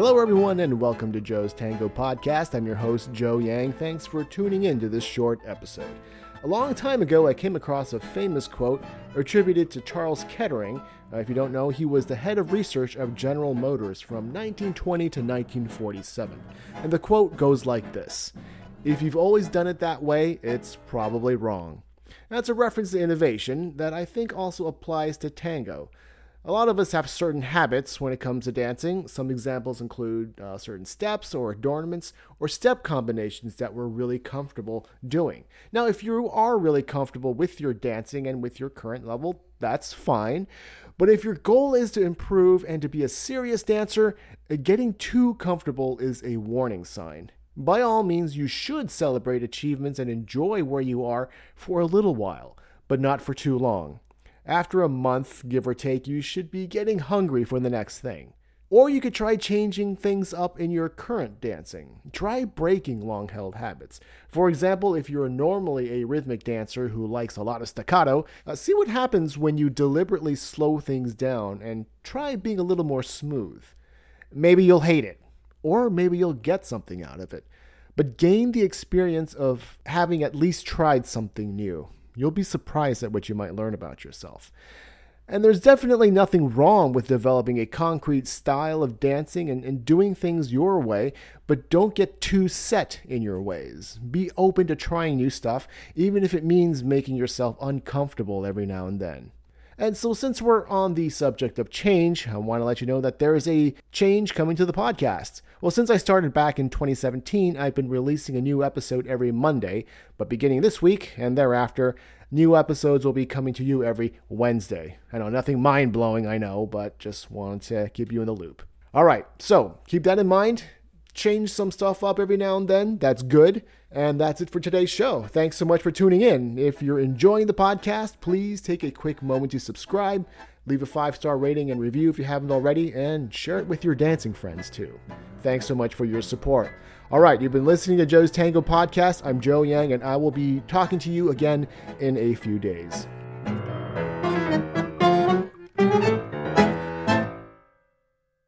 Hello, everyone, and welcome to Joe's Tango Podcast. I'm your host, Joe Yang. Thanks for tuning in to this short episode. A long time ago, I came across a famous quote attributed to Charles Kettering. Uh, if you don't know, he was the head of research of General Motors from 1920 to 1947. And the quote goes like this If you've always done it that way, it's probably wrong. That's a reference to innovation that I think also applies to tango. A lot of us have certain habits when it comes to dancing. Some examples include uh, certain steps or adornments or step combinations that we're really comfortable doing. Now, if you are really comfortable with your dancing and with your current level, that's fine. But if your goal is to improve and to be a serious dancer, uh, getting too comfortable is a warning sign. By all means, you should celebrate achievements and enjoy where you are for a little while, but not for too long. After a month, give or take, you should be getting hungry for the next thing. Or you could try changing things up in your current dancing. Try breaking long held habits. For example, if you're normally a rhythmic dancer who likes a lot of staccato, uh, see what happens when you deliberately slow things down and try being a little more smooth. Maybe you'll hate it, or maybe you'll get something out of it. But gain the experience of having at least tried something new. You'll be surprised at what you might learn about yourself. And there's definitely nothing wrong with developing a concrete style of dancing and, and, doing things your way, but don't get too set in your ways. Be open to trying new stuff, even if it means making yourself uncomfortable every now and then. And so, since we're on the subject of change, I want to let you know that there is a change coming to the podcast. Well, since I started back in 2017, I've been releasing a new episode every Monday, but beginning this week and thereafter, new episodes will be coming to you every Wednesday. I know, nothing mind blowing, I know, but just wanted to keep you in the loop. All right, so keep that in mind change some stuff up every now and then. That's good. And that's it for today's show. Thanks so much for tuning in. If you're enjoying the podcast, please take a quick moment to subscribe, leave a five star rating and review if you haven't already, and share it with your dancing friends too. Thanks so much for your support. All right, you've been listening to Joe's Tango Podcast. I'm Joe Yang, and I will be talking to you again in a few days.